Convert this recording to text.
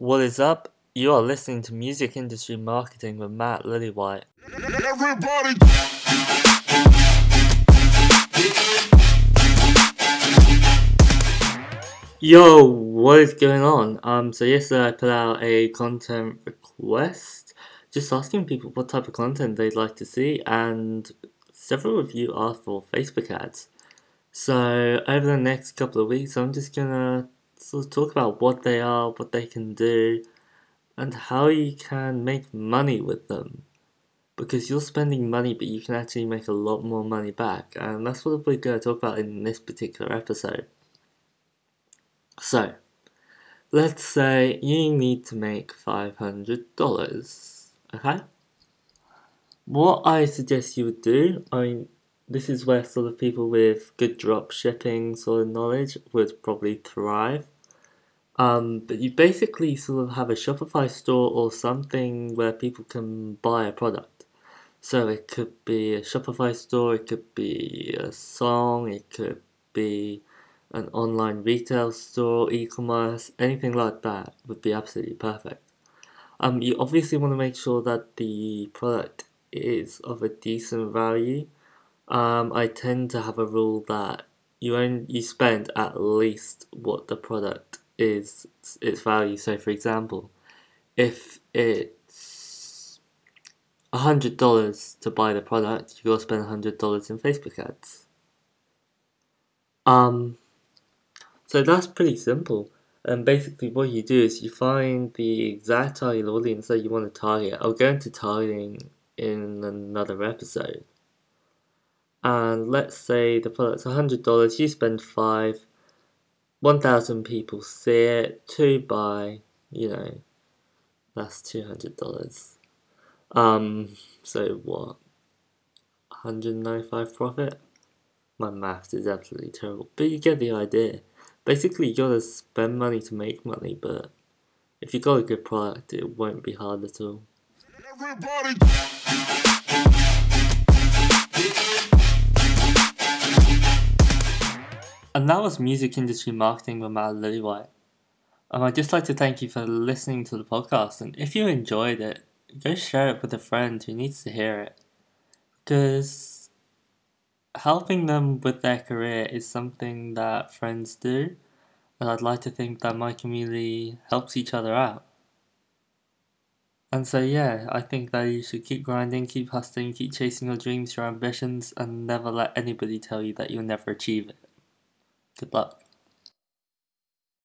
What is up? You are listening to Music Industry Marketing with Matt Lillywhite. Everybody. Yo, what is going on? Um, so yesterday I put out a content request, just asking people what type of content they'd like to see, and several of you asked for Facebook ads. So over the next couple of weeks, I'm just gonna of talk about what they are, what they can do, and how you can make money with them. Because you're spending money, but you can actually make a lot more money back, and that's what we're gonna talk about in this particular episode. So, let's say you need to make $500, okay? What I suggest you would do, I mean, this is where sort of people with good drop shipping sort of knowledge would probably thrive. Um, but you basically sort of have a Shopify store or something where people can buy a product. So it could be a Shopify store, it could be a song, it could be an online retail store, e-commerce, anything like that would be absolutely perfect. Um, you obviously want to make sure that the product is of a decent value. Um, I tend to have a rule that you own, you spend at least what the product is its value. So, for example, if it's hundred dollars to buy the product, you gotta spend hundred dollars in Facebook ads. Um, so that's pretty simple. And basically, what you do is you find the exact target audience that you want to target. I'll go into targeting in another episode. And let's say the product's $100, you spend 5 1,000 people see it, 2 buy, you know, that's $200. Um, so what? 195 profit? My maths is absolutely terrible, but you get the idea basically you gotta spend money to make money, but if you got a good product, it won't be hard at all. Everybody. And that was music industry marketing with Matt Lillywhite. Um, I'd just like to thank you for listening to the podcast, and if you enjoyed it, go share it with a friend who needs to hear it. Because helping them with their career is something that friends do, and I'd like to think that my community helps each other out. And so, yeah, I think that you should keep grinding, keep hustling, keep chasing your dreams, your ambitions, and never let anybody tell you that you'll never achieve it. Good luck.